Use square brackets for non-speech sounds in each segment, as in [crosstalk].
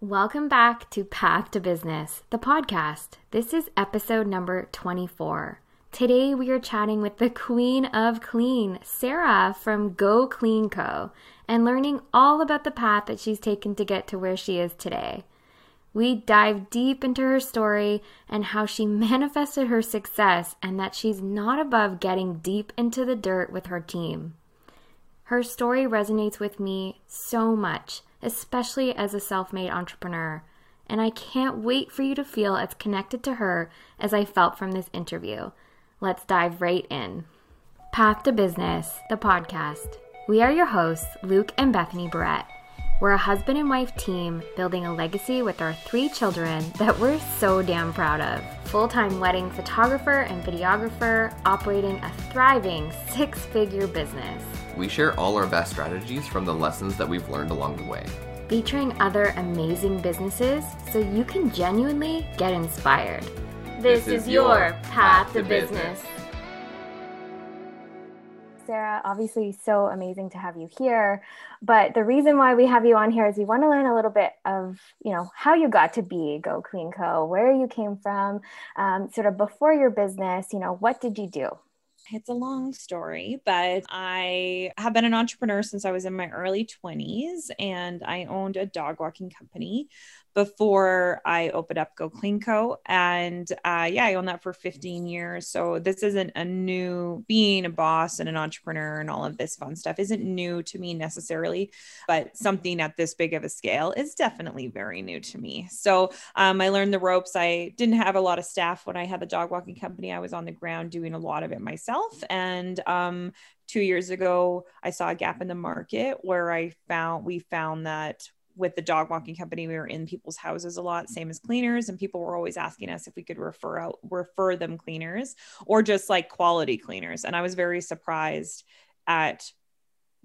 Welcome back to Path to Business, the podcast. This is episode number 24. Today we are chatting with the queen of clean, Sarah from Go Clean Co., and learning all about the path that she's taken to get to where she is today. We dive deep into her story and how she [laughs] manifested her success and that she's not above getting deep into the dirt with her team. Her story resonates with me so much, especially as a self made entrepreneur, and I can't wait for you to feel as connected to her as I felt from this interview. Let's dive right in. Path to Business, the podcast. We are your hosts, Luke and Bethany Barrett. We're a husband and wife team building a legacy with our three children that we're so damn proud of. Full time wedding photographer and videographer, operating a thriving six figure business. We share all our best strategies from the lessons that we've learned along the way. Featuring other amazing businesses so you can genuinely get inspired. This, this is, your path to business. business. Sarah. Obviously, so amazing to have you here. But the reason why we have you on here is we want to learn a little bit of, you know, how you got to be Go Clean Co., where you came from, um, sort of before your business. You know, what did you do? It's a long story, but I have been an entrepreneur since I was in my early 20s and I owned a dog walking company before I opened up Go Clean Co. And uh, yeah, I owned that for 15 years. So this isn't a new being a boss and an entrepreneur and all of this fun stuff isn't new to me necessarily, but something at this big of a scale is definitely very new to me. So um, I learned the ropes. I didn't have a lot of staff when I had the dog walking company. I was on the ground doing a lot of it myself. And um, two years ago, I saw a gap in the market where I found we found that with the dog walking company, we were in people's houses a lot, same as cleaners, and people were always asking us if we could refer out refer them cleaners or just like quality cleaners. And I was very surprised at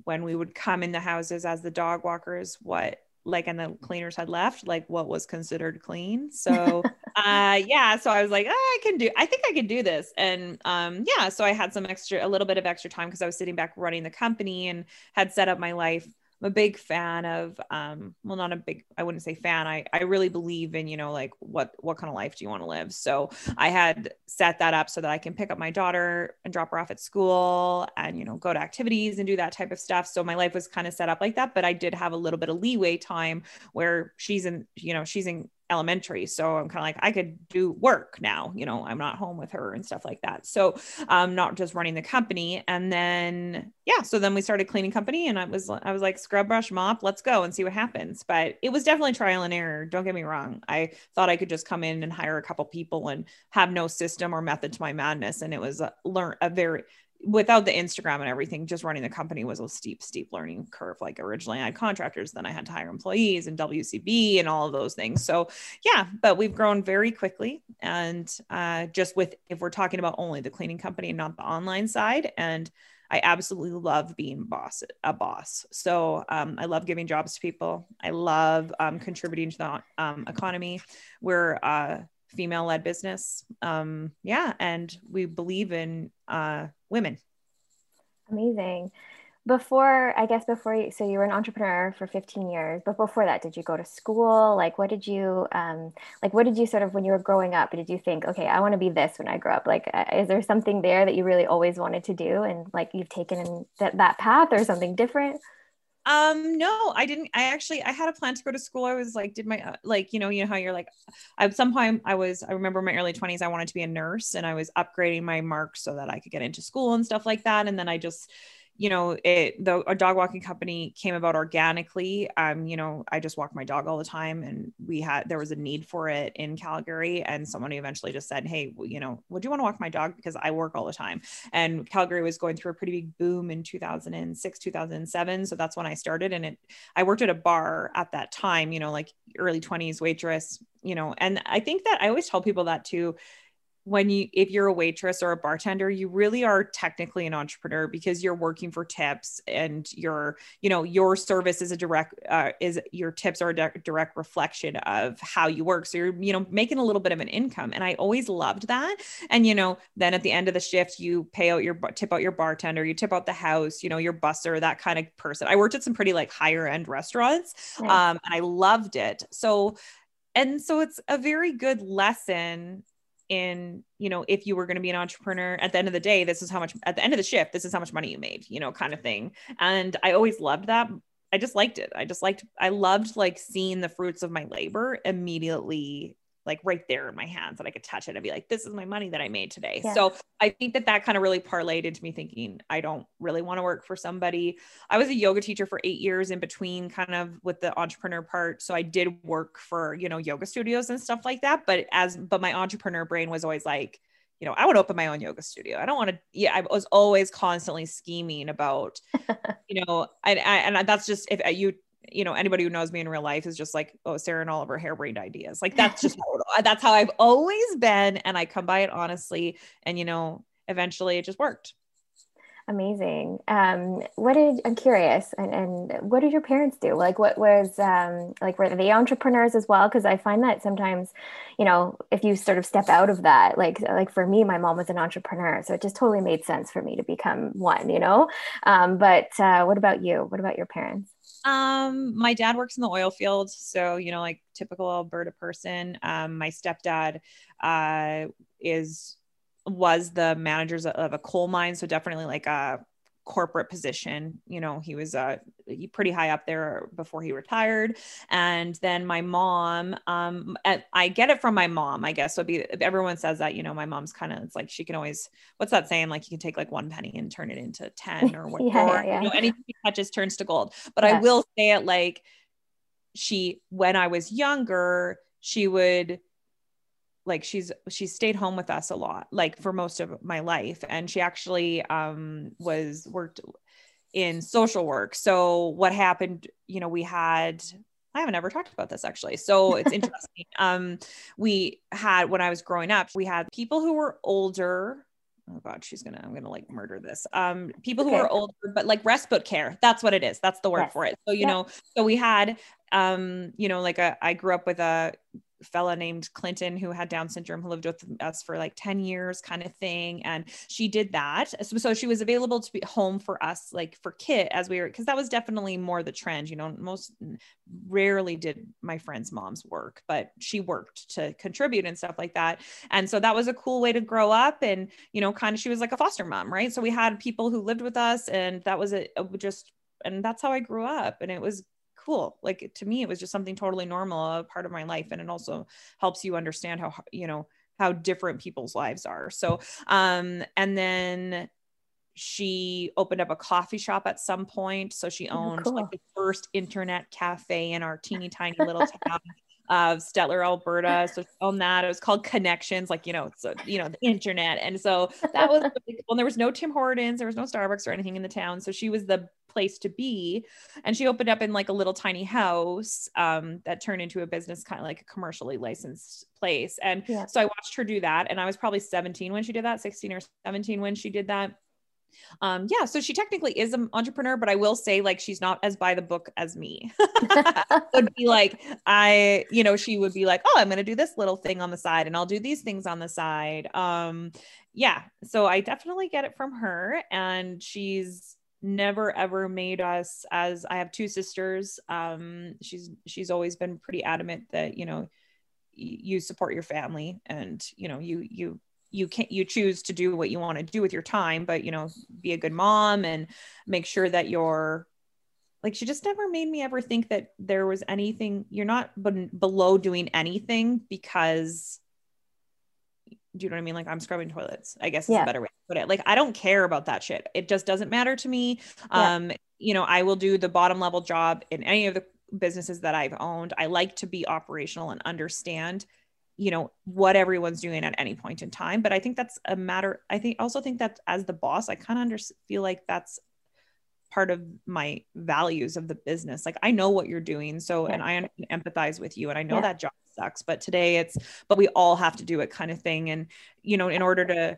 when we would come in the houses as the dog walkers, what like and the cleaners had left, like what was considered clean. So [laughs] uh yeah, so I was like, oh, I can do I think I can do this. And um yeah, so I had some extra a little bit of extra time because I was sitting back running the company and had set up my life I'm a big fan of um well not a big I wouldn't say fan. I I really believe in you know like what what kind of life do you want to live? So I had set that up so that I can pick up my daughter and drop her off at school and you know go to activities and do that type of stuff. So my life was kind of set up like that but I did have a little bit of leeway time where she's in you know she's in elementary. So I'm kind of like, I could do work now, you know, I'm not home with her and stuff like that. So I'm um, not just running the company. And then, yeah, so then we started cleaning company and I was, I was like, scrub, brush, mop, let's go and see what happens. But it was definitely trial and error. Don't get me wrong. I thought I could just come in and hire a couple people and have no system or method to my madness. And it was a, learn a very, without the Instagram and everything, just running the company was a steep, steep learning curve. Like originally I had contractors, then I had to hire employees and WCB and all of those things. So yeah, but we've grown very quickly. And uh, just with, if we're talking about only the cleaning company and not the online side. And I absolutely love being boss, a boss. So um, I love giving jobs to people. I love um, contributing to the um, economy. We're uh, female led business. Um, yeah. And we believe in uh, women. Amazing. Before, I guess, before you, so you were an entrepreneur for 15 years, but before that, did you go to school? Like, what did you, um, like, what did you sort of, when you were growing up, did you think, okay, I want to be this when I grow up? Like, uh, is there something there that you really always wanted to do and like you've taken that, that path or something different? Um, no, I didn't. I actually, I had a plan to go to school. I was like, did my, uh, like, you know, you know how you're like, at some point I was, I remember my early twenties, I wanted to be a nurse and I was upgrading my marks so that I could get into school and stuff like that. And then I just, you know, it the a dog walking company came about organically. Um, you know, I just walk my dog all the time, and we had there was a need for it in Calgary, and someone eventually just said, "Hey, you know, would you want to walk my dog because I work all the time?" And Calgary was going through a pretty big boom in 2006, 2007, so that's when I started. And it, I worked at a bar at that time, you know, like early 20s waitress, you know, and I think that I always tell people that too when you if you're a waitress or a bartender you really are technically an entrepreneur because you're working for tips and your you know your service is a direct uh, is your tips are a di- direct reflection of how you work. So you're you know making a little bit of an income. And i always loved that. And you know then at the end of the shift you pay out your tip out your bartender you tip out the house you know your buster that kind of person. I worked at some pretty like higher end restaurants nice. um, and i loved it. So and so it's a very good lesson in you know if you were going to be an entrepreneur at the end of the day this is how much at the end of the shift this is how much money you made you know kind of thing. And i always loved that. I just liked it. I just liked i loved like seeing the fruits of my labor immediately like right there in my hands that I could touch it and be like, this is my money that I made today. Yeah. So I think that that kind of really parlayed into me thinking, I don't really want to work for somebody. I was a yoga teacher for eight years in between kind of with the entrepreneur part. So I did work for, you know, yoga studios and stuff like that. But as, but my entrepreneur brain was always like, you know, I want to open my own yoga studio. I don't want to, yeah, I was always constantly scheming about, [laughs] you know, I, I, and that's just, if uh, you you know anybody who knows me in real life is just like oh sarah and all of her harebrained ideas. Like that's just [laughs] how, that's how i've always been and i come by it honestly and you know eventually it just worked. Amazing. Um what did i'm curious and, and what did your parents do? Like what was um like were they entrepreneurs as well? Because i find that sometimes you know if you sort of step out of that like like for me my mom was an entrepreneur so it just totally made sense for me to become one you know? Um but uh, what about you? What about your parents um, my dad works in the oil field, so you know, like typical Alberta person. Um, my stepdad uh is was the managers of a coal mine, so definitely like a corporate position. You know, he was uh, pretty high up there before he retired. And then my mom, um, I get it from my mom, I guess. So be everyone says that, you know, my mom's kind of it's like she can always what's that saying? Like you can take like one penny and turn it into 10 or [laughs] whatever. yeah, yeah. You know, anything she touches turns to gold. But yeah. I will say it like she when I was younger, she would like she's she stayed home with us a lot like for most of my life and she actually um was worked in social work so what happened you know we had I haven't ever talked about this actually. So it's [laughs] interesting. um, we had when I was growing up, we had people who were older. Oh God, she's gonna, I'm gonna like murder this. Um, people okay. who were older, but like respite care. That's what it is. That's the word yes. for it. So, you yeah. know, so we had um, you know, like a I grew up with a fella named Clinton who had Down syndrome who lived with us for like 10 years kind of thing. And she did that. So, so she was available to be home for us, like for Kit as we were, because that was definitely more the trend. You know, most rarely did my friends' moms work, but she worked to contribute and stuff like that. And so that was a cool way to grow up. And, you know, kind of she was like a foster mom, right? So we had people who lived with us and that was a, a uh, just and that's how I grew up. And it was cool. Like to me, it was just something totally normal, a part of my life. And it also helps you understand how, you know, how different people's lives are. So, um, and then she opened up a coffee shop at some point. So she oh, owned oh, cool. like the first internet cafe in our teeny tiny little [laughs] town of Stettler, Alberta. So on that, it was called Connections, like you know, so you know, the internet. And so that was really cool. And there was no Tim Hortons, there was no Starbucks or anything in the town. So she was the place to be. And she opened up in like a little tiny house um, that turned into a business, kind of like a commercially licensed place. And yeah. so I watched her do that. And I was probably 17 when she did that, 16 or 17 when she did that um yeah so she technically is an entrepreneur but i will say like she's not as by the book as me. [laughs] [laughs] Would be like i you know she would be like oh i'm going to do this little thing on the side and i'll do these things on the side. Um yeah so i definitely get it from her and she's never ever made us as i have two sisters um she's she's always been pretty adamant that you know you support your family and you know you you you can you choose to do what you want to do with your time but you know be a good mom and make sure that you're like she just never made me ever think that there was anything you're not b- below doing anything because do you know what I mean? Like I'm scrubbing toilets, I guess is a better way to put it. Like I don't care about that shit. It just doesn't matter to me. Yeah. Um, you know, I will do the bottom level job in any of the businesses that I've owned. I like to be operational and understand you know what everyone's doing at any point in time but i think that's a matter i think also think that as the boss i kind of under, feel like that's part of my values of the business like i know what you're doing so yeah. and i empathize with you and i know yeah. that job sucks but today it's but we all have to do it kind of thing and you know in order to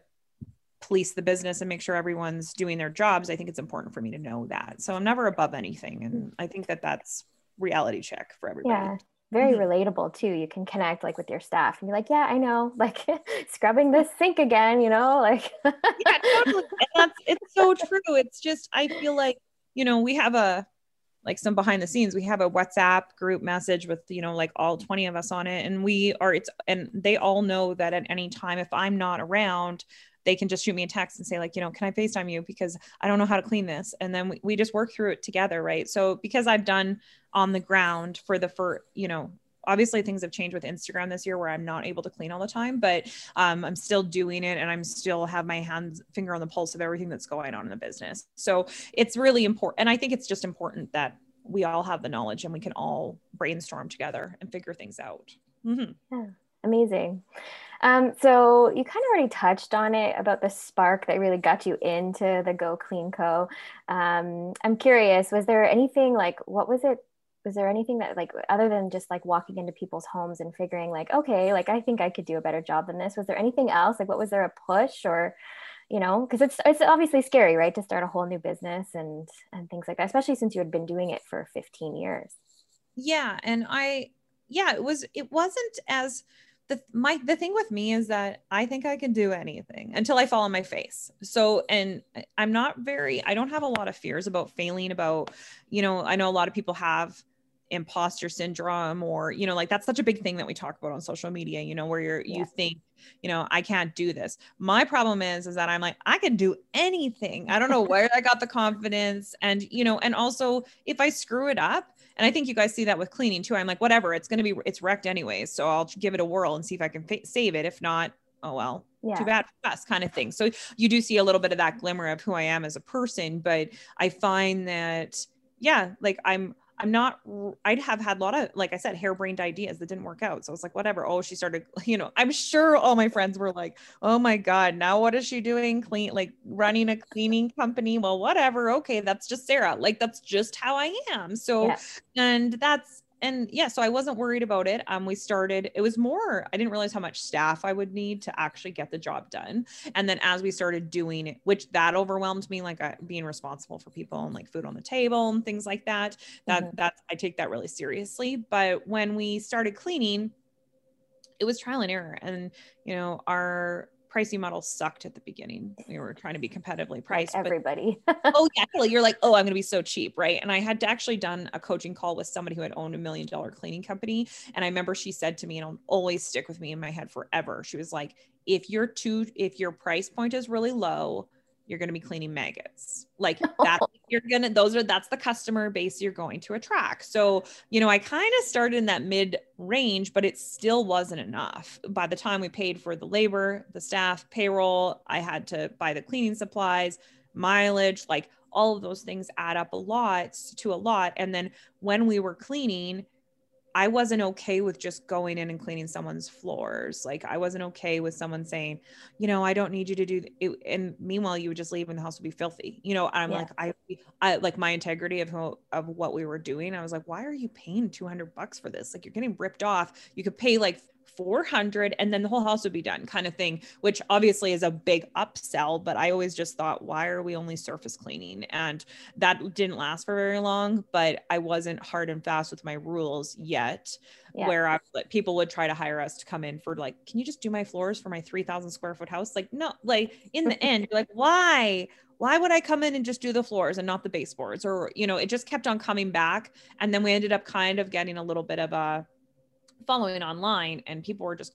police the business and make sure everyone's doing their jobs i think it's important for me to know that so i'm never above anything and Mm. i think that that's reality check for everybody Yeah. Very Mhm. relatable too. You can connect like with your staff and be like, yeah, I know, [laughs] like scrubbing this sink again, you know, like yeah, totally. [laughs] And that's it's so true. It's just I feel like you know we have a like some behind the scenes. We have a WhatsApp group message with you know like all twenty of us on it, and we are it's and they all know that at any time if I'm not around. They can just shoot me a text and say, like, you know, can I FaceTime you? Because I don't know how to clean this. And then we, we just work through it together. Right. So because I've done on the ground for the for, you know, obviously things have changed with Instagram this year where I'm not able to clean all the time, but um, I'm still doing it and I'm still have my hands finger on the pulse of everything that's going on in the business. So it's really important. And I think it's just important that we all have the knowledge and we can all brainstorm together and figure things out. Mhm. amazing. Um, so you kind of already touched on it about the spark that really got you into the Go Clean Co. Um, I'm curious, was there anything like what was it? Was there anything that like other than just like walking into people's homes and figuring like, okay, like I think I could do a better job than this? Was there anything else? Like what was there a push or you know, because it's it's obviously scary, right, to start a whole new business and and things like that, especially since you had been doing it for 15 years. Yeah. And I, yeah, it was, it wasn't as, the my the thing with me is that I think I can do anything until I fall on my face. So and I'm not very I don't have a lot of fears about failing about you know I know a lot of people have imposter syndrome or you know like that's such a big thing that we talk about on social media you know where you're Yeah. you think you know I can't do this. My problem is is that I'm like I can do anything. I don't know [laughs] where I got the confidence and you know and also if I screw it up and I think you guys see that with cleaning too. I'm like, whatever, it's going to be, it's wrecked anyways. So I'll give it a whirl and see if I can fa- save it. If not, oh well, Yeah. too bad for us kind of thing. So you do see a little bit of that glimmer of who I am as a person, but I find that, yeah, like I'm, I'm not, I'd have had a lot of, like I said, harebrained ideas that didn't work out. So I was like, whatever. Oh, she started, [laughs] you know, I'm sure all my friends were like, oh my God, now what is she doing? Clean, like running a cleaning company. Well, whatever. Okay. That's just Sarah. Like, that's just how I am. So, Yeah. and that's, and yeah, so I wasn't worried about it. Um, we started, it was more, I didn't realize how much staff I would need to actually get the job done. And then as we started doing it, which that overwhelmed me, like uh, being responsible for people and like food on the table and things like that, that, Mhm. that's, I take that really seriously. But when we started cleaning, it was trial and error. And, you know, our pricing model sucked at the beginning. We were trying to be competitively priced, but everybody. [laughs] oh yeah. You're like, oh, I'm going to be so cheap, right? And I had actually done a coaching call with somebody who had owned a million dollar cleaning company, and I remember she said to me, and it'll always stick with me in my head forever. She was like, if you're too, if your price point is really low, you're going to be cleaning maggots. Like [laughs] that, you're gonna. Those are that's the customer base you're going to attract. So you know, I kind of started in that mid range, but it still wasn't enough. By the time we paid for the labor, the staff, payroll, I had to buy the cleaning supplies, mileage, like all of those things add up a lot to a lot. And then when we were cleaning, I wasn't okay with just going in and cleaning someone's floors. Like I wasn't okay with someone saying, you know, I don't need you to do it. And meanwhile, you would just leave and the house would be filthy. You know, I'm Yeah. like, I, I like my integrity of who, of what we were doing. I was like, why are you paying 200 bucks for this? Like you're getting ripped off. You could pay like 400 and then the whole house would be done kind of thing, which obviously is a big upsell. But I always just thought, why are we only surface cleaning? And that didn't last for very long, but I wasn't hard and fast with my rules yet Yeah. where I, people would try to hire us to come in for like, can you just do my floors for my 3000 square foot house? Like, no, like in the end, you're like, [laughs] why? Why would I come in and just do the floors and not the baseboards? Or, you know, it just kept on coming back. And then we ended up kind of getting a little bit of a following online and people were just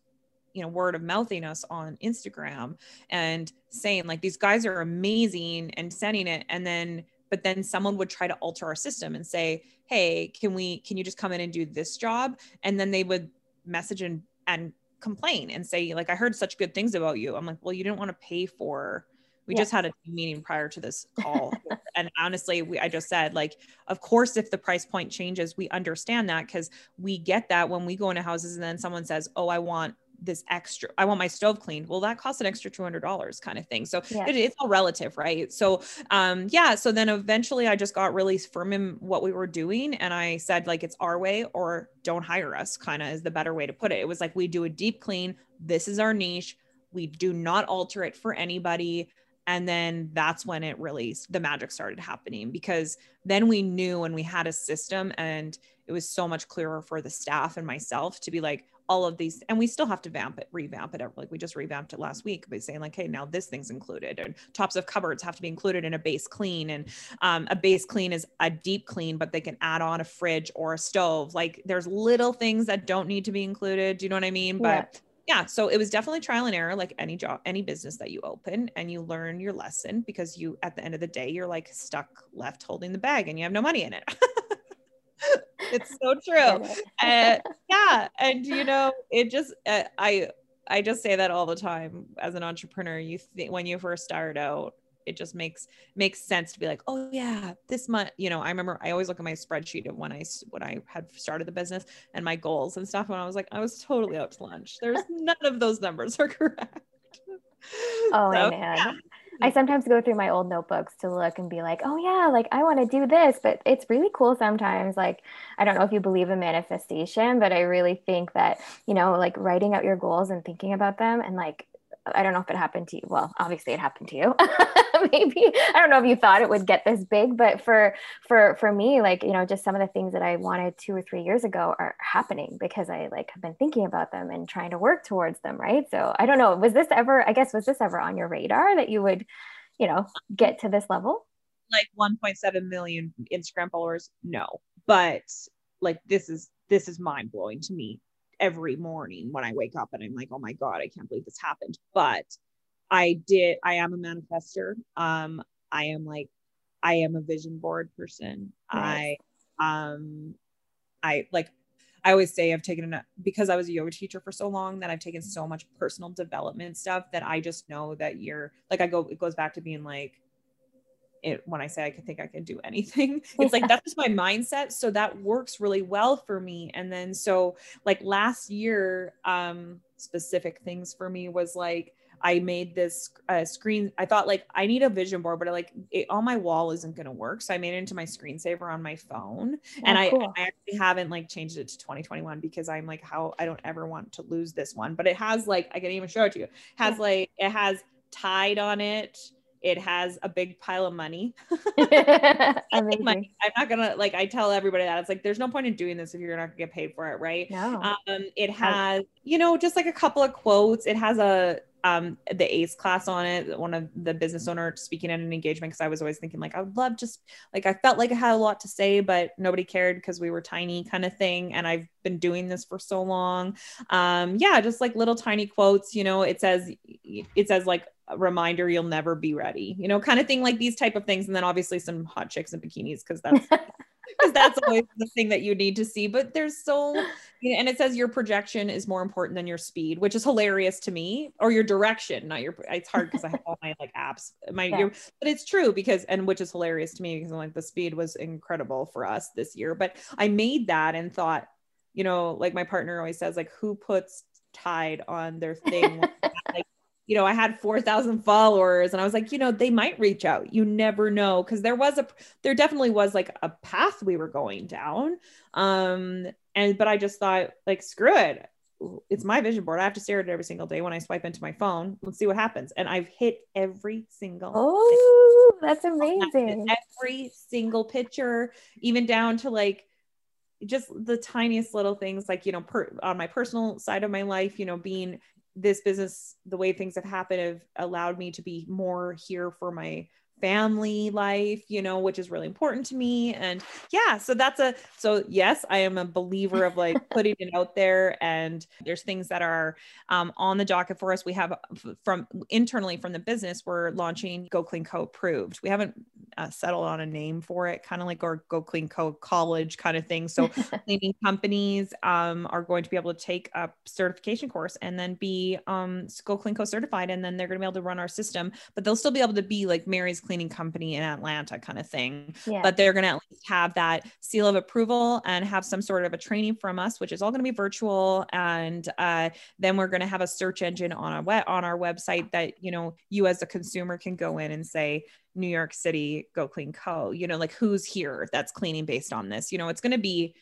you know word of mouthing us on instagram and saying like these guys are amazing and sending it. And then but then someone would try to alter our system and say hey can we can you just come in and do this job? And then they would message and and complain and say like i heard such good things about you. I'm like well you didn't want to pay for we Yeah. just had a meeting prior to this [laughs] call. And honestly we i just said like of course if the price point changes we understand that because we get that when we go into houses and then someone says oh i want this extra i want my stove cleaned. Well that costs an extra $200 kind of thing. So Yeah. it, it's all relative right? So um yeah so then eventually i just got really firm in what we were doing and i said like it's our way or don't hire us kind of is the better way to put it. It was like we do a deep clean. This is our niche. We do not alter it for anybody and then that's when it really the magic started happening because then we knew and we had a system and it was so much clearer for the staff and myself to be like all of these and we still have to vamp it revamp it. Like we just revamped it last week by saying like hey now this thing's included and tops of cupboards have to be included in a base clean. And um, a base clean is a deep clean but they can add on a fridge or a stove. Like there's little things that don't need to be included. Do you know what i mean? Yeah. but yeah so it was definitely trial and error like any job any business that you open and you learn your lesson because you at the end of the day you're like stuck left holding the bag and you have no money in it. [laughs] It's so true. Uh, [laughs] yeah and you know it just uh, i i just say that all the time as an entrepreneur. You think when you first start out it just makes makes sense to be like oh yeah this month you know i remember i always look at my spreadsheet of when i when i had started the business and my goals and stuff and i was like i was totally out to lunch there's [laughs] none of those numbers are correct [laughs] Oh So, man. yeah. I mm-hmm. sometimes go through my old notebooks to look and be like, oh yeah, like I want to do this. But it's really cool sometimes. Like, I don't know if you believe in manifestation, but I really think that, you know, like writing out your goals and thinking about them and like, I don't know if it happened to you. Well, obviously it happened to you. [laughs] Maybe I don't know if you thought it would get this big, but for for for me, like you know, just some of the things that I wanted two or three years ago are happening because I like have been thinking about them and trying to work towards them. Right. So I don't know. Was this ever? I guess was this ever on your radar that you would, you know, get to this level? like 1.7 million Instagram followers? No. But like this is this is mind blowing to me every morning when I wake up and I'm like, oh my God, I can't believe this happened. But I did, I am a manifester. Um, I am like, I am a vision board person. Nice. I um I like I always say I've taken a because I was a yoga teacher for so long that I've taken so much personal development stuff that I just know that you're like I go it goes back to being like it when I say I can think I can do anything. [laughs] It's like that's just my mindset. So that works really well for me. And then so like last year, um, specific things for me was like I made this uh, screen. I thought like I need a vision board, but I, like it, on my wall isn't going to work. So I made it into my screensaver on my phone, and Oh, I, cool. I actually haven't like changed it to 2021 because I'm like how I don't ever want to lose this one. But it has like I can even show it to you. It has Yeah. like it has Tide on it. It has a big pile of money. [laughs] [laughs] Money. I'm not gonna like I tell everybody that it's like there's no point in doing this if you're not gonna get paid for it, right? No. Um, it has, you know, just like a couple of quotes. It has a um the ACE class on it. One of the business owner speaking at an engagement because I was always thinking like I would love just like I felt like I had a lot to say, but nobody cared because we were tiny kind of thing. And I've been doing this for so long. Um, yeah, just like little tiny quotes, you know, it says it says like a reminder you'll never be ready, you know, kind of thing like these type of things. And then obviously some hot chicks and bikinis because that's [laughs] because that's always the thing that you need to see. But there's so, and it says your projection is more important than your speed, which is hilarious to me, or your direction, not your. It's hard because I have all my like apps, my, Yeah. your, but it's true because, and which is hilarious to me because I'm like the speed was incredible for us this year. But I made that and thought, you know, like my partner always says, like who puts Tide on their thing? like you know, I had 4,000 followers and I was like, you know, they might reach out. You never know. Cause there was a, there definitely was like a path we were going down. Um, and, but I just thought like, screw it. It's my vision board. I have to stare at it every single day when I swipe into my phone. Let's see what happens. And I've hit every single oh, that's amazing. every single picture, even down to like just the tiniest little things, like, you know, per, on my personal side of my life, you know, being this business, the way things have happened have allowed me to be more here for my family life, you know, which is really important to me. And yeah, so that's a, so yes, I am a believer of like [laughs] putting it out there. And there's things that are um, on the docket for us. We have from internally from the business, we're launching Go Clean Co approved. We haven't uh, settled on a name for it, kind of like our Go Clean Co college kind of thing. So [laughs] cleaning companies um, are going to be able to take a certification course and then be um, Go Clean Co certified, and then they're going to be able to run our system. But they'll still be able to be like Mary's Cleaning Company in Atlanta kind of thing. Yeah. But they're going to at least have that seal of approval and have some sort of a training from us, which is all going to be virtual. And uh, then we're going to have a search engine on our web on our website that you know you as a consumer can go in and say New York City Go Clean Co. You know, like who's here that's cleaning based on this. You know, it's going to be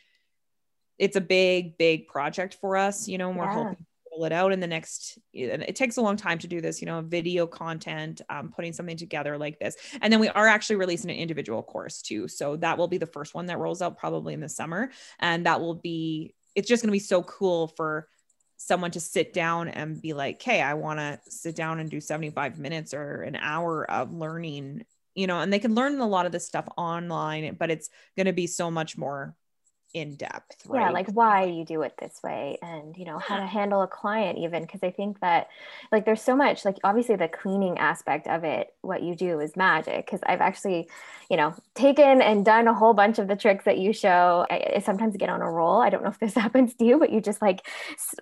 it's a big, big project for us. You know, and we're yeah. hoping it out in the next and it takes a long time to do this you know video content um, putting something together like this. And then we are actually releasing an individual course too. So that will be the first one that rolls out probably in the summer. And that will be it's just going to be so cool for someone to sit down and be like, hey, I want to sit down and do 75 minutes or an hour of learning, you know, and they can learn a lot of this stuff online, but it's going to be so much more in depth right? yeah like why you do it this way and you know how to handle a client even because i think that like there's so much like obviously the cleaning aspect of it what you do is magic because i've actually you know taken and done a whole bunch of the tricks that you show. I, I sometimes get on a roll. I don't know if this [laughs] happens to you but you just like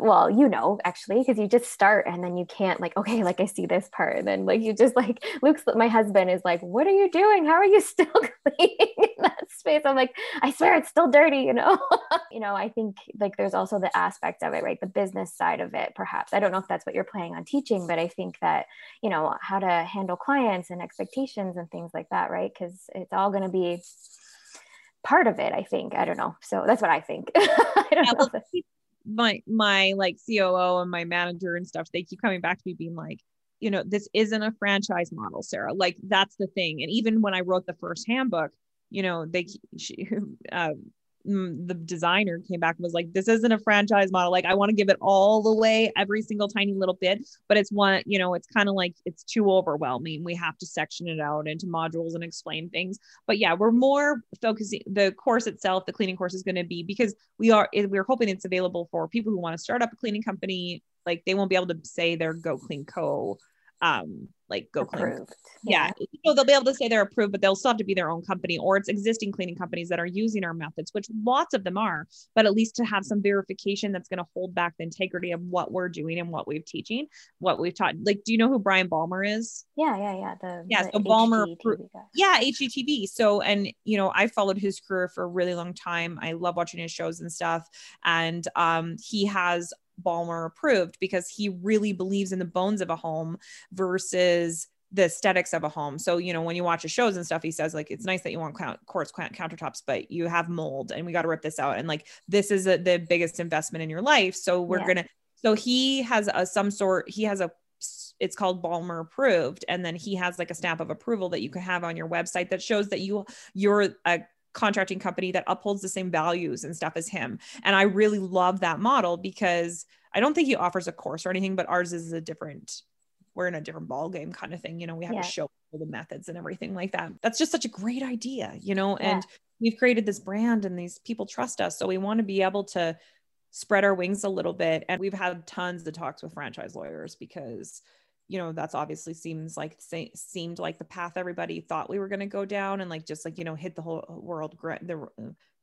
well you know actually because you just start and then you can't like okay like i see this part and then like you just like [laughs] luke's my husband is like what are you doing? How are you still [laughs] cleaning in that space? I'm like i swear it's still dirty know? [laughs] You know i think like there's also the aspect of it right? The business side of it perhaps. I don't know if that's what you're planning on teaching but i think that you know how to handle clients and expectations and things like that right? Because it's all going to be part of it i think. I don't know. So that's what i think. [laughs] I my my like COO and my manager and stuff they keep coming back to me being like you know this isn't a franchise model sarah. Like that's the thing. And even when i wrote the first handbook you know they she, uh, [laughs] the designer came back and was like this isn't a franchise model. Like i want to give it all the way every single tiny little bit but it's one you know it's kind of like it's too overwhelming. We have to section it out into modules and explain things. But yeah we're more focusing the course itself the cleaning course is going to be because we are we're hoping it's available for people who want to start up a cleaning company like they won't be able to say they're go clean co um like go approved. clean. Yeah. yeah. So they'll be able to say they're approved, but they'll still have to be their own company or it's existing cleaning companies that are using our methods, which lots of them are, but at least to have some verification that's going to hold back the integrity of what we're doing and what we've teaching, what we've taught. Like, do you know who Bryan Baeumler is? Yeah, yeah, yeah. The, yeah, the so Baeumler, yeah, HGTV. So, and you know, I followed his career for a really long time. I love watching his shows and stuff. And um, he has Baeumler approved because he really believes in the bones of a home versus the aesthetics of a home. So, you know, when you watch his shows and stuff, he says like, it's nice that you want quartz countertops, but you have mold and we got to rip this out. And like, this is a, the biggest investment in your life. So we're yeah. going to, so he has a, some sort, he has a, it's called Baeumler approved. And then he has like a stamp of approval that you can have on your website that shows that you, you're a contracting company that upholds the same values and stuff as him. And I really love that model because I don't think he offers a course or anything, but ours is a different we're in a different ball game kind of thing. You know, we have yeah. to show the methods and everything like that. That's just such a great idea, you know, yeah. and we've created this brand and these people trust us. So we want to be able to spread our wings a little bit. And we've had tons of talks with franchise lawyers because you know that's obviously seems like seemed like the path everybody thought we were going to go down and like just like you know hit the whole world the,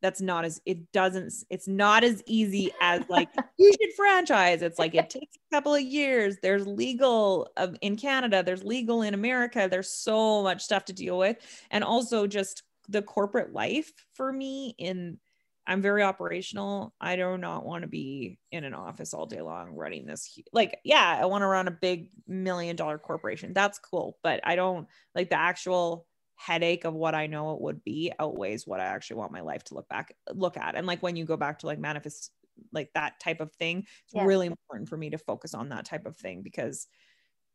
that's not as it doesn't it's not as easy as like [laughs] you should franchise. It's like it takes a couple of years. There's legal um, in canada there's legal in america. There's so much stuff to deal with. And also just the corporate life for me in I'm very operational. I do not want to be in an office all day long running this. Like, yeah, I want to run a big million dollar corporation. That's cool. But I don't like the actual headache of what I know it would be outweighs what I actually want my life to look back, look at. And like when you go back to like manifest, like that type of thing, it's yeah. really important for me to focus on that type of thing because,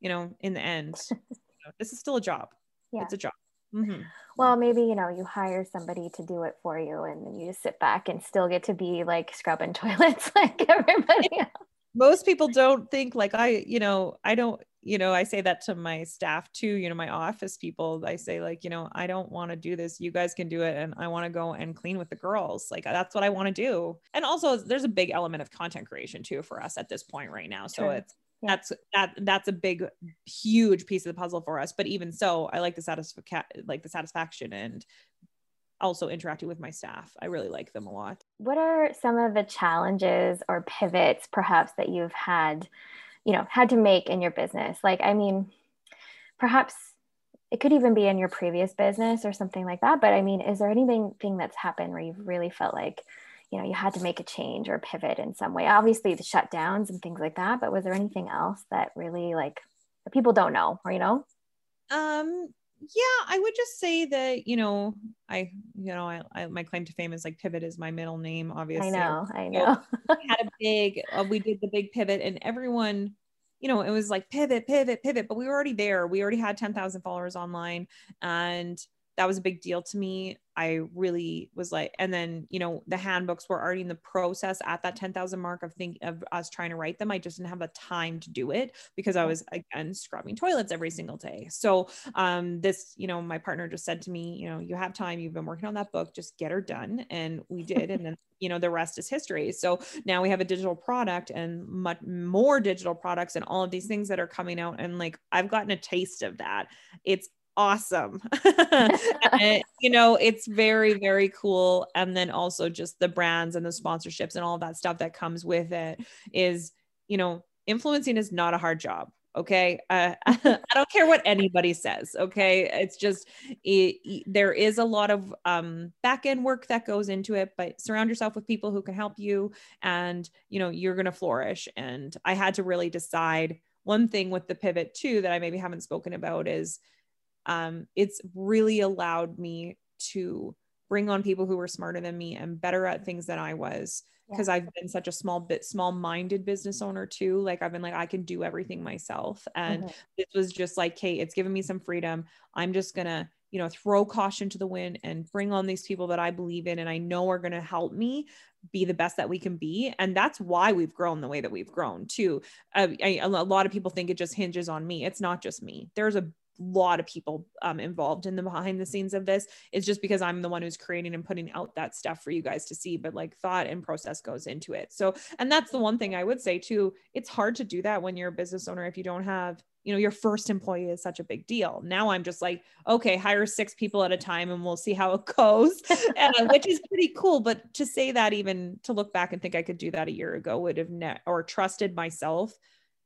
you know, in the end, you [laughs] know, this is still a job. Yeah. It's a job. Mm-hmm. Well, maybe you know you hire somebody to do it for you, and then you just sit back and still get to be like scrubbing [laughs] toilets like everybody else. Most people don't think like I, you know, I don't, you know, I say that to my staff too. You know, my office people. I say like, you know, I don't want to do this. You guys can do it, and I want to go and clean with the girls. Like that's what I want to do. And also, there's a big element of content creation too for us at this point right now. So it's that's that that's a big huge piece of the puzzle for us but even so i like the satisfaction like the satisfaction and also interacting with my staff. I really like them a lot. What are some of the challenges or pivots perhaps that you've had you know had to make in your business? Like i mean perhaps it could even be in your previous business or something like that but i mean is there anything thing that's happened where you've really felt like you know you had to make a change or pivot in some way. Obviously the shutdowns and things like that but was there anything else that really like that people don't know or you know? Um yeah i would just say that you know i you know I, I my claim to fame is like pivot is my middle name obviously. i know i know. so had a big uh, we did the big pivot and everyone you know it was like pivot pivot pivot but we were already there. We already had 10,000 followers online and that was a big deal to me. I really was like, and then, you know, the handbooks were already in the process at that 10,000 mark of think of us trying to write them. I just didn't have the time to do it because I was again scrubbing toilets every single day. So, um, this, you know, my partner just said to me, you know, you have time, you've been working on that book, just get her done. And we [laughs] did. and then, you know, the rest is history. So now we have a digital product and much more digital products and all of these things that are coming out. And like, I've gotten a taste of that. It's awesome. [laughs] and, you know, it's very, very cool. And then also just the brands and the sponsorships and all that stuff that comes with it is, you know, influencing is not a hard job. Okay. [laughs] Uh, I don't care what anybody says. Okay. It's just, it, there is a lot of um, back end work that goes into it, but surround yourself with people who can help you and, you know, you're going to flourish. And I had to really decide one thing with the pivot too that I maybe haven't spoken about is, um, it's really allowed me to bring on people who were smarter than me and better at things than I was because yeah. I've been such a small bit small minded business owner too. Like I've been like, I can do everything myself. And mm-hmm. this was just like, Kate, it's given me some freedom. I'm just gonna, you know, throw caution to the wind and bring on these people that I believe in and I know are gonna help me be the best that we can be. And that's why we've grown the way that we've grown too. Uh, I, a lot of people think it just hinges on me. It's not just me. There's a lot of people um, involved in the behind the scenes of this. It's just because I'm the one who's creating and putting out that stuff for you guys to see, but like thought and process goes into it. So, and that's the one thing I would say too. It's hard to do that when you're a business owner if you don't have you know your first employee is such a big deal now i'm just like okay hire six people at a time and we'll see how it goes [laughs] uh, which is pretty cool but to say that even to look back and think i could do that a year ago would have net or trusted myself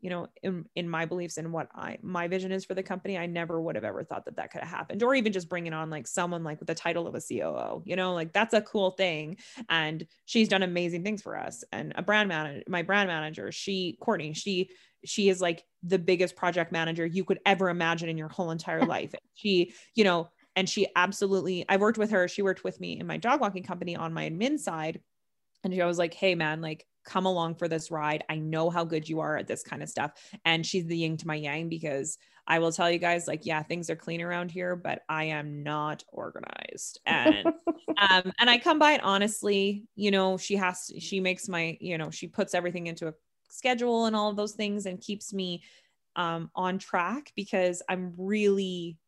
you know in, in my beliefs and what i my vision is for the company i never would have ever thought that that could have happened or even just bringing on like someone like with the title of a COO you know like that's a cool thing. And she's done amazing things for us and a brand manager my brand manager she courtney she she is like the biggest project manager you could ever imagine in your whole entire [laughs] life. She you know and she absolutely i worked with her she worked with me in my dog walking company on my admin side. And she was like hey man like come along for this ride. I know how good you are at this kind of stuff. And she's the yin to my yang because I will tell you guys, like, yeah, things are clean around here, but I am not organized. And [laughs] um, and I come by it honestly, you know, she has she makes my, you know, she puts everything into a schedule and all of those things and keeps me um on track because I'm really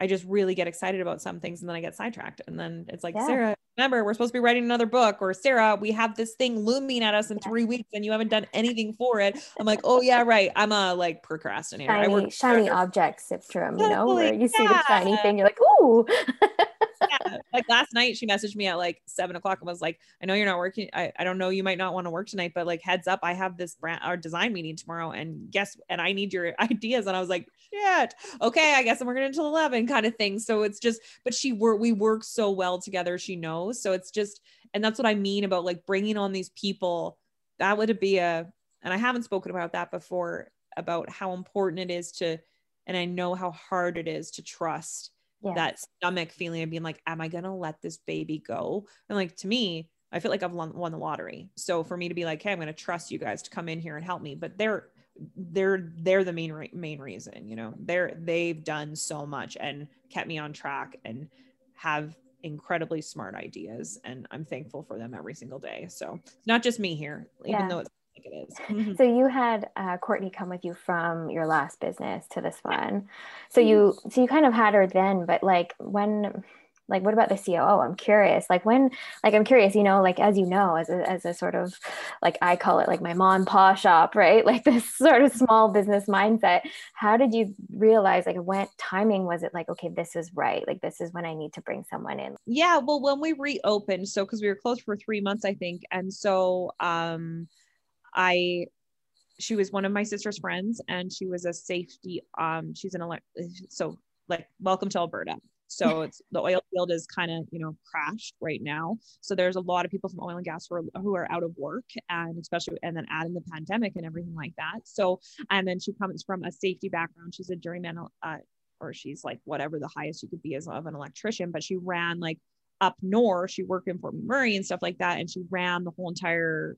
I just really get excited about some things and then I get sidetracked. And then it's like, yeah. Sarah, remember, we're supposed to be writing another book. Or Sarah, we have this thing looming at us in three weeks and you haven't done anything for it. I'm like, oh yeah, right. I'm a like procrastinator. Shiny, shiny object syndrome, you know, where you yeah. see the shiny thing, you're like, ooh. yeah. Like last night, she messaged me at like seven o'clock and was like, I know you're not working. I, I don't know. You might not want to work tonight, but like heads up, I have this brand or design meeting tomorrow and guess, and I need your [laughs] ideas. And I was like, shit. Okay. I guess I'm working until 11 kind of thing. So it's just, but she work, we work so well together. She knows. So it's just, and that's what I mean about like bringing on these people. That would be a, and I haven't spoken about that before about how important it is to, and I know how hard it is to trust yeah. that stomach feeling of being like, am I going to let this baby go? And like, to me, I feel like I've won, won the lottery. So for me to be like, Hey, I'm going to trust you guys to come in here and help me, but they're, they're, they're the main, re- main reason, you know, they're, they've done so much and kept me on track and have incredibly smart ideas. And I'm thankful for them every single day. So it's not just me here, even yeah. though it's like it is. Mm-hmm. [laughs] [laughs] So you had uh, Courtney come with you from your last business to this one. So you so you kind of had her then, but like when like what about the COO i'm curious like when like i'm curious you know like as you know as a, as a sort of like i call it like my mom pa shop right? [laughs] Like this sort of small business mindset. How did you realize like when timing was it like okay this is right like this is when i need to bring someone in? Yeah well when we reopened so because we were closed for three months i think and so um i she was one of my sister's friends and she was a safety um she's an elect so like welcome to alberta so it's the oil field is kind of, you know, crashed right now. So there's a lot of people from oil and gas who are, who are out of work and especially, and then adding the pandemic and everything like that. So, and then she comes from a safety background. She's a journeyman, uh, or she's like whatever the highest you could be as of an electrician, but she ran like up north. She worked in Fort McMurray and stuff like that. And she ran the whole entire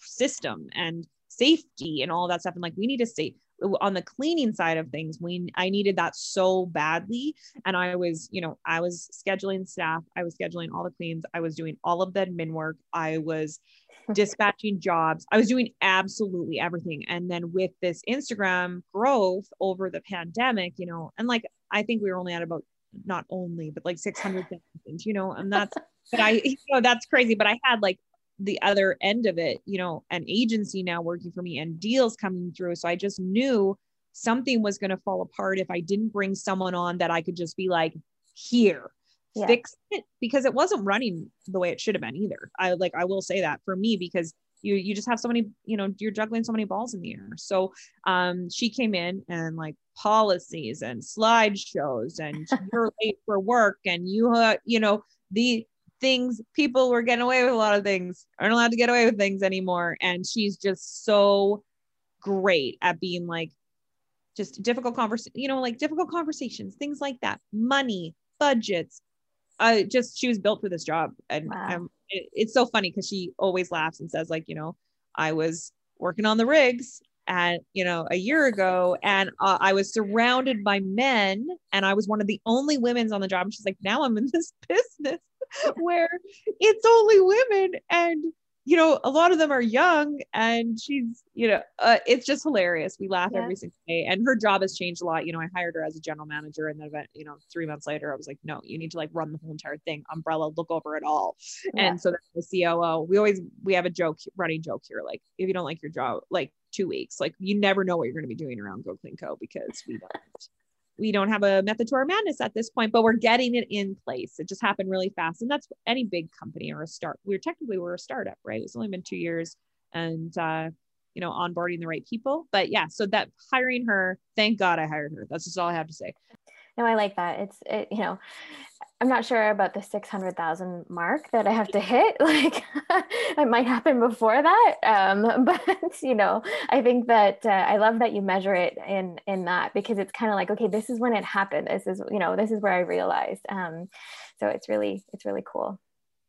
system and safety and all that stuff. And like, we need to stay on the cleaning side of things we i needed that so badly. And i was you know i was scheduling staff i was scheduling all the cleans i was doing all of the admin work i was [laughs] dispatching jobs i was doing absolutely everything. And then with this instagram growth over the pandemic you know and like i think we were only at about not only but like 600,000 you know and that's but i [laughs] you know that's crazy but i had like the other end of it, you know, an agency now working for me and deals coming through. So I just knew something was going to fall apart if I didn't bring someone on that I could just be like, here, yeah. fix it because it wasn't running the way it should have been either. I like, I will say that for me, because you, you just have so many, you know, you're juggling so many balls in the air. So, um, she came in and like policies and slideshows and you're late for work and you, uh, you know, the, things people were getting away with a lot of things aren't allowed to get away with things anymore. And she's just so great at being like just difficult conversation you know like difficult conversations things like that. Money budgets uh just she was built for this job. And wow. it, it's so funny because she always laughs and says like you know i was working on the rigs and you know a year ago and uh, i was surrounded by men and i was one of the only women's on the job. And she's like now i'm in this [laughs] business [laughs] where it's only women and you know a lot of them are young and she's you know uh, it's just hilarious. We laugh every single day and her job has changed a lot. You know i hired her as a general manager and then you know three months later i was like no you need to like run the whole entire thing umbrella look over it all. Yeah. and so the COO we always we have a joke running joke here like if you don't like your job like two weeks like you never know what you're going to be doing around go clean co because we don't we don't have a method to our madness at this point, but we're getting it in place. It just happened really fast. And that's any big company or a start. We're technically we're a startup, right? It's only been two years and uh, you know, onboarding the right people. But yeah, so that hiring her, thank God I hired her. That's just all I have to say. No, I like that. It's it, you know, I'm not sure about the 600,000 mark that I have to hit. [laughs] Like it might happen before that. Um, [laughs] but you know, I think that uh, I love that you measure it in, in that because it's kind of like, okay, this is when it happened. This is, you know, this is where I realized. Um, so it's really, it's really cool.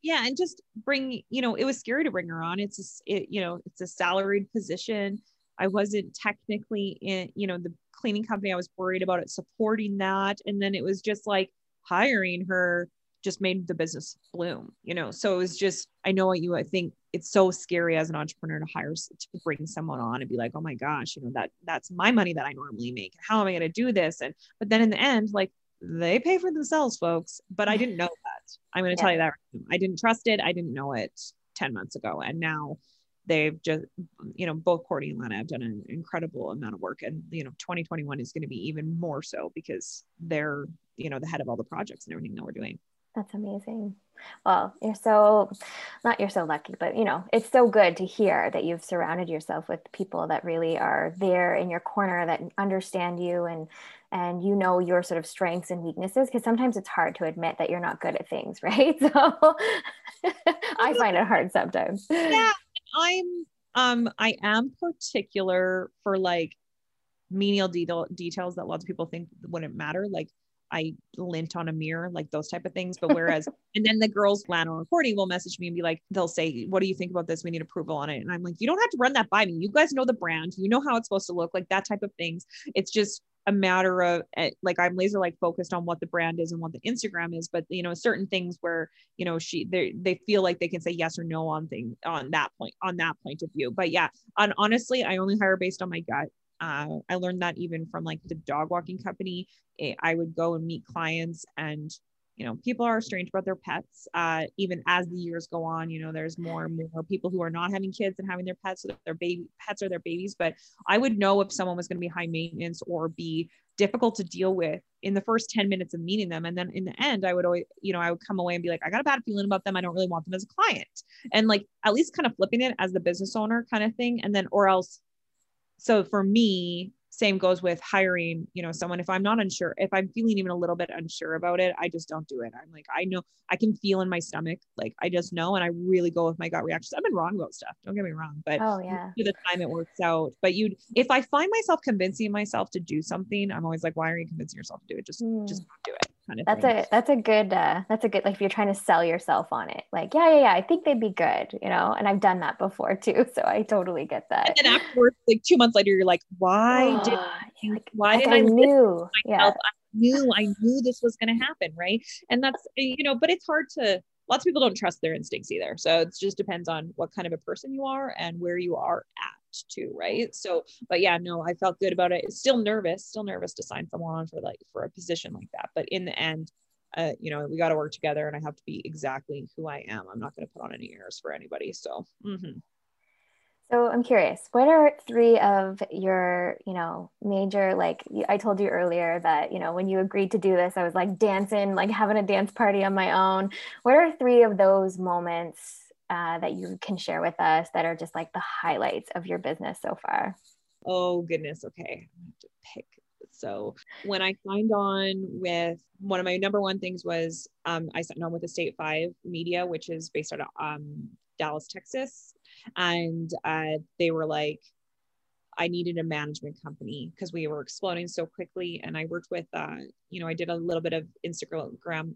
Yeah. And just bring, you know, it was scary to bring her on. It's, a, it, you know, it's a salaried position. I wasn't technically in, you know, the cleaning company. I was worried about it supporting that. And then it was just like, hiring her just made the business bloom, you know? So it was just, I know what you, I think it's so scary as an entrepreneur to hire, to bring someone on and be like, oh my gosh, you know, that that's my money that I normally make. How am I going to do this? And, but then in the end, like they pay for themselves, folks. But I didn't know that. I'm going to yeah. tell you that. I didn't trust it. I didn't know it 10 months ago. And now they've just you know both Courtney and Lana have done an incredible amount of work. And you know 2021 is going to be even more so because they're you know the head of all the projects and everything that we're doing. That's amazing. Well you're so not you're so lucky but you know it's so good to hear that you've surrounded yourself with people that really are there in your corner that understand you and and you know your sort of strengths and weaknesses because sometimes it's hard to admit that you're not good at things [laughs] right? So [laughs] i find it hard sometimes. Yeah i'm um i am particular for like menial detail details that lots of people think wouldn't matter like I lint on a mirror, like those type of things. But whereas, [laughs] and then the girls, Lana or Courtney, will message me and be like, they'll say, What do you think about this? We need approval on it. And I'm like, You don't have to run that by me. You guys know the brand, you know how it's supposed to look, like that type of things. It's just a matter of eh, like I'm laser like focused on what the brand is and what the Instagram is. But you know, certain things where, you know, she they they feel like they can say yes or no on thing on that point, on that point of view. But yeah, on honestly, I only hire based on my gut uh, I learned that even from like the dog walking company. I would go and meet clients and you know, people are strange about their pets. Uh, even as the years go on, you know, there's more and more people who are not having kids and having their pets, so their baby pets are their babies. But I would know if someone was going to be high maintenance or be difficult to deal with in the first 10 minutes of meeting them. And then in the end, I would always, you know, I would come away and be like, I got a bad feeling about them. I don't really want them as a client. And like at least kind of flipping it as the business owner kind of thing. And then, or else, so for me, same goes with hiring you know someone. If i'm not unsure if i'm feeling even a little bit unsure about it i just don't do it. I'm like i know i can feel in my stomach like i just know and i really go with my gut reactions. I've been wrong about stuff don't get me wrong but oh yeah. the time it works out. But you if i find myself convincing myself to do something i'm always like why are you convincing yourself to do it? Just mm. just do it kind of that's a that's a good uh that's a good like if you're trying to sell yourself on it like yeah yeah yeah i think they'd be good you know and i've done that before too [laughs] so i totally get that. And then afterwards like two months later you're like why did you, like, why like did i, I knew yeah. i knew i knew this was going to happen right? And that's you know but it's hard to lots of people don't trust their instincts either so it just depends on what kind of a person you are and where you are at too, right? So, but yeah, no, I felt good about it. Still nervous, still nervous to sign someone on for like for a position like that. But in the end, uh, you know, we got to work together, and I have to be exactly who I am. I'm not going to put on any airs for anybody. So. Mm-hmm. So I'm curious, what are three of your, you know, major like I told you earlier that, you know, when you agreed to do this, I was like dancing, like having a dance party on my own. What are three of those moments uh, that you can share with us that are just like the highlights of your business so far? Oh, goodness. Okay. I have to pick. So when I signed on with one of my number one things was um, I signed on with Estate Five Media, which is based out of um, Dallas, Texas. And uh, they were like, I needed a management company because we were exploding so quickly. And I worked with, uh, you know, I did a little bit of Instagram gram,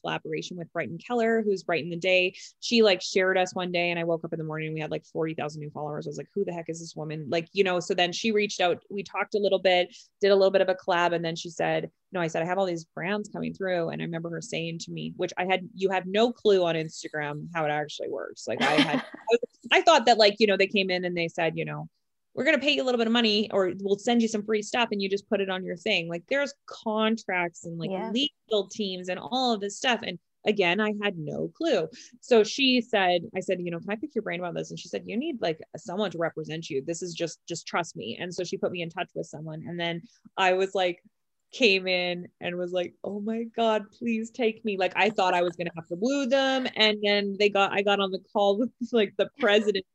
collaboration with Brighton Keller, who's Brighton the Day. She like shared us one day, and I woke up in the morning and we had like 40,000 new followers. I was like, who the heck is this woman? Like, you know, so then she reached out, we talked a little bit, did a little bit of a collab. And then she said, no, I said, I have all these brands coming through. And I remember her saying to me, which I had, you have no clue on Instagram how it actually works. Like I had, [laughs] I thought that like, you know, they came in and they said, you know, we're going to pay you a little bit of money or we'll send you some free stuff and you just put it on your thing. Like there's contracts and like yeah. legal teams and all of this stuff. And again, I had no clue. So she said, I said, you know, can I pick your brain about this? And she said, you need like someone to represent you. This is just, just trust me. And so she put me in touch with someone. And then I was like, came in and was like, "Oh my god, please take me." Like I thought I was going to have to woo them and then they got I got on the call with like the president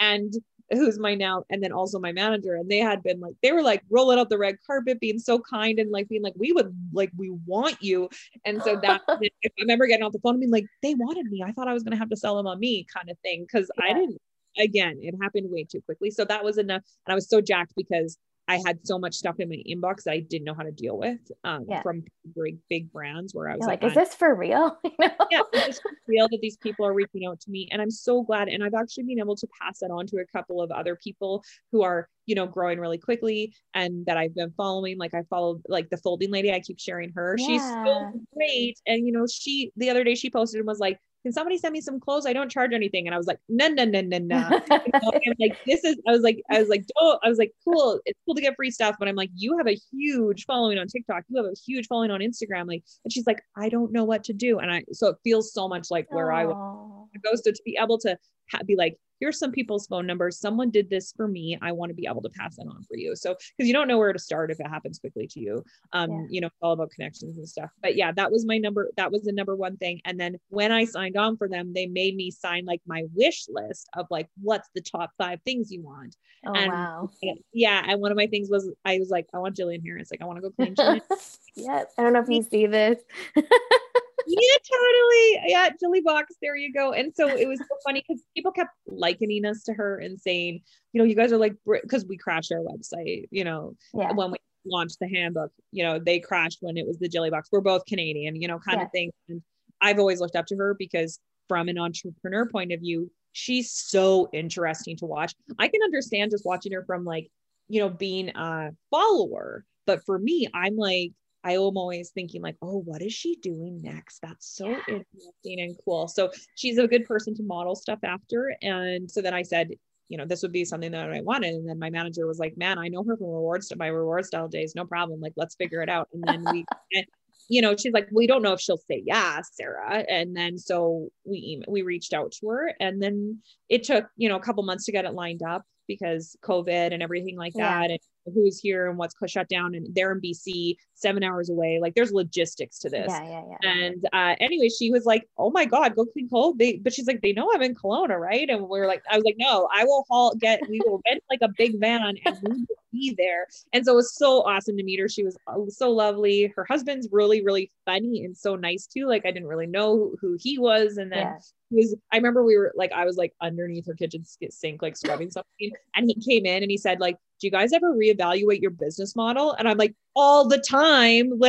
and who's my now and then also my manager and they had been like they were like rolling out the red carpet being so kind and like being like we would like we want you. And so that [laughs] i remember getting off the phone and being like they wanted me. I thought i was going to have to sell them on me kind of thing because yeah. i didn't again it happened way too quickly. So that was enough and i was so jacked because I had so much stuff in my inbox that I didn't know how to deal with um, yeah. from big, big brands where I was You're like, is this for real? [laughs] yeah, is this for real that these people are reaching out to me? And I'm so glad. And I've actually been able to pass that on to a couple of other people who are, you know, growing really quickly and that I've been following. Like I followed like the folding lady, I keep sharing her. Yeah. She's so great. And, you know, she, the other day she posted and was like, can somebody send me some clothes? I don't charge anything. And I was like, no, no, no, no, no. [laughs] I'm like, this is, I was like, I was like, oh, I was like, cool. It's cool to get free stuff. But I'm like, you have a huge following on TikTok. You have a huge following on Instagram. Like, and she's like, I don't know what to do. And I, so it feels so much like where Aww. I was. So to be able to ha- be like, here's some people's phone numbers. Someone did this for me. I want to be able to pass it on for you. So, because you don't know where to start if it happens quickly to you. Um, yeah. you know, it's all about connections and stuff. But yeah, that was my number. That was the number one thing. And then when I signed on for them, they made me sign like my wish list of like, what's the top five things you want? Oh, and wow. Yeah. And one of my things was, I was like, I want Jillian Harris. It's like, I want to go clean. Jillian. [laughs] Yes. I don't know if you [laughs] see this. [laughs] yeah, totally. Yeah, Jilly Box. There you go. And so it was so [laughs] funny because people kept likening us to her and saying, you know, you guys are like, because we crashed our website, you know, yeah. when we launched the handbook, you know, they crashed when it was the Jilly Box. We're both Canadian, you know, kind yeah. of thing. And I've always looked up to her because from an entrepreneur point of view, she's so interesting to watch. I can understand just watching her from like, you know, being a follower. But for me, I'm like, I am always thinking like, oh, what is she doing next? That's so yeah. interesting and cool. So she's a good person to model stuff after. And so then I said, you know, this would be something that I wanted. And then my manager was like, man, I know her from reward stuff, my rewardStyle days, no problem. Like, let's figure it out. And then we, [laughs] you know, she's like, we don't know if she'll say yes, Sarah. And then so we we reached out to her, and then it took you know a couple months to get it lined up because COVID and everything like Yeah. that, and who's here and what's shut down, and they're in BC, seven hours away. Like there's logistics to this. Yeah, yeah, yeah. And uh, anyway, she was like, "Oh my God, go clean co." They, but she's like, "They know I'm in Kelowna, right?" And we are like, "I was like, no, I will haul get we will rent like a big van and we will be there." And so it was so awesome to meet her. She was uh, so lovely. Her husband's really, really funny and so nice too. Like I didn't really know who, who he was, and then Yeah. he was. I remember we were like, I was like underneath her kitchen sink, like scrubbing something, and he came in and he said, like, "Do you guys ever reevaluate your business model?" And I'm like, "All the time." [laughs]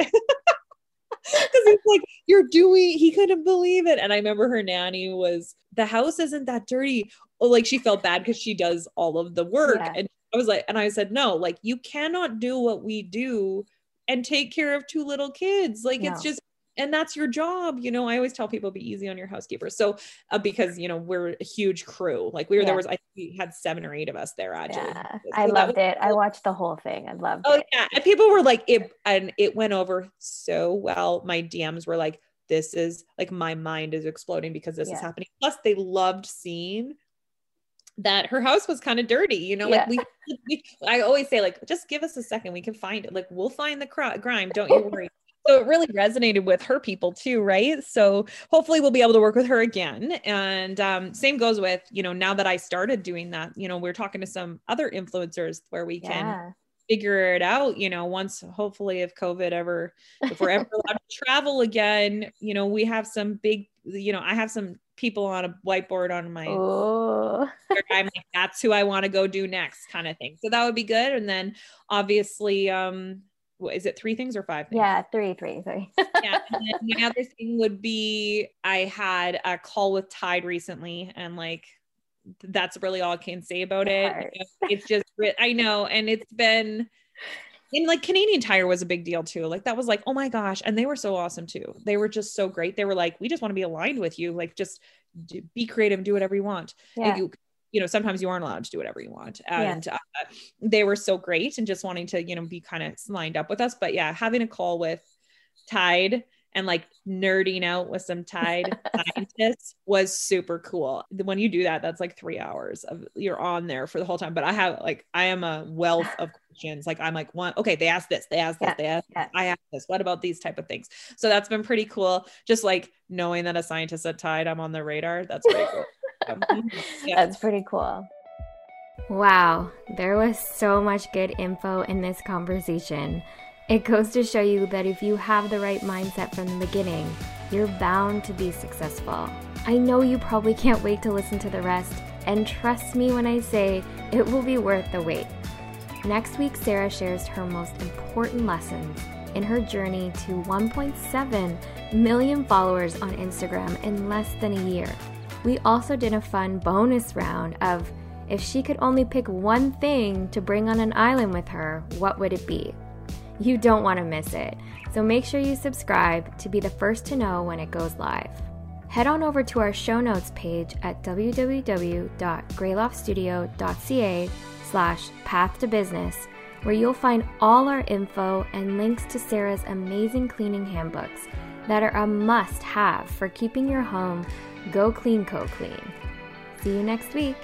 Because it's like you're doing he couldn't believe it and i remember her nanny was the house isn't that dirty oh, like she felt bad because she does all of the work Yeah. and i was like and i said no like you cannot do what we do and take care of two little kids like it's just and that's your job you know i always tell people be easy on your housekeeper so uh, because you know we're a huge crew like we were Yeah. there was i think we had seven or eight of us there actually Yeah, So I loved was it. I watched the whole thing. I loved Oh it. yeah, and people were like it, and it went over so well. My DMs were like, "This is like my mind is exploding because this Yeah. is happening." Plus, they loved seeing that her house was kind of dirty. You know, Yeah. like we, we, I always say, like, just give us a second, we can find it. Like, we'll find the cr- grime. Don't you worry. So it really resonated with her people too, right? So hopefully we'll be able to work with her again. And um, same goes with, you know, now that I started doing that, you know, we're talking to some other influencers where we can figure it out you know once hopefully if covid ever if we're ever allowed to travel again you know we have some big you know i have some people on a whiteboard on my Oh, [laughs] i'm like that's who i want to go do next kind of thing so that would be good and then obviously um what is it three things or five things? yeah. Three, three, three. [laughs] yeah. [laughs] And then my other thing would be I had a call with Tide recently, and like that's really all I can say about it. Heart. You know, It's just I know, and it's been. And like Canadian Tire was a big deal too. Like that was like, oh my gosh. And they were so awesome too. They were just so great. They were like, we just want to be aligned with you. Like just do, be creative, do whatever you want. Yeah. you, you know, sometimes you aren't allowed to do whatever you want. Yeah. And uh, they were so great and just wanting to, you know, be kind of lined up with us. But yeah, having a call with Tide and like nerding out with some Tide [laughs] scientists was super cool. When you do that, that's like three hours of you're on there for the whole time. But I have like, I am a wealth of questions. Like, I'm like, one, okay, they asked this, they asked this, Yeah, they asked, yeah. I asked this. What about these type of things? So that's been pretty cool. Just like knowing that a scientist at Tide, I'm on the radar. That's pretty cool. [laughs] [laughs] Yeah. That's pretty cool. Wow, there was so much good info in this conversation. It goes to show you that if you have the right mindset from the beginning, you're bound to be successful. I know you probably can't wait to listen to the rest, and trust me when I say it will be worth the wait. Next week, Sarah shares her most important lessons in her journey to 1.7 million followers on Instagram in less than a year. We also did a fun bonus round of if she could only pick one thing to bring on an island with her, what would it be? You don't want to miss it, so make sure you subscribe to be the first to know when it goes live. Head on over to our show notes page at www.greyloftstudio.ca slash path to business, where you'll find all our info and links to Sarah's amazing cleaning handbooks that are a must have for keeping your home go clean co clean. See you next week.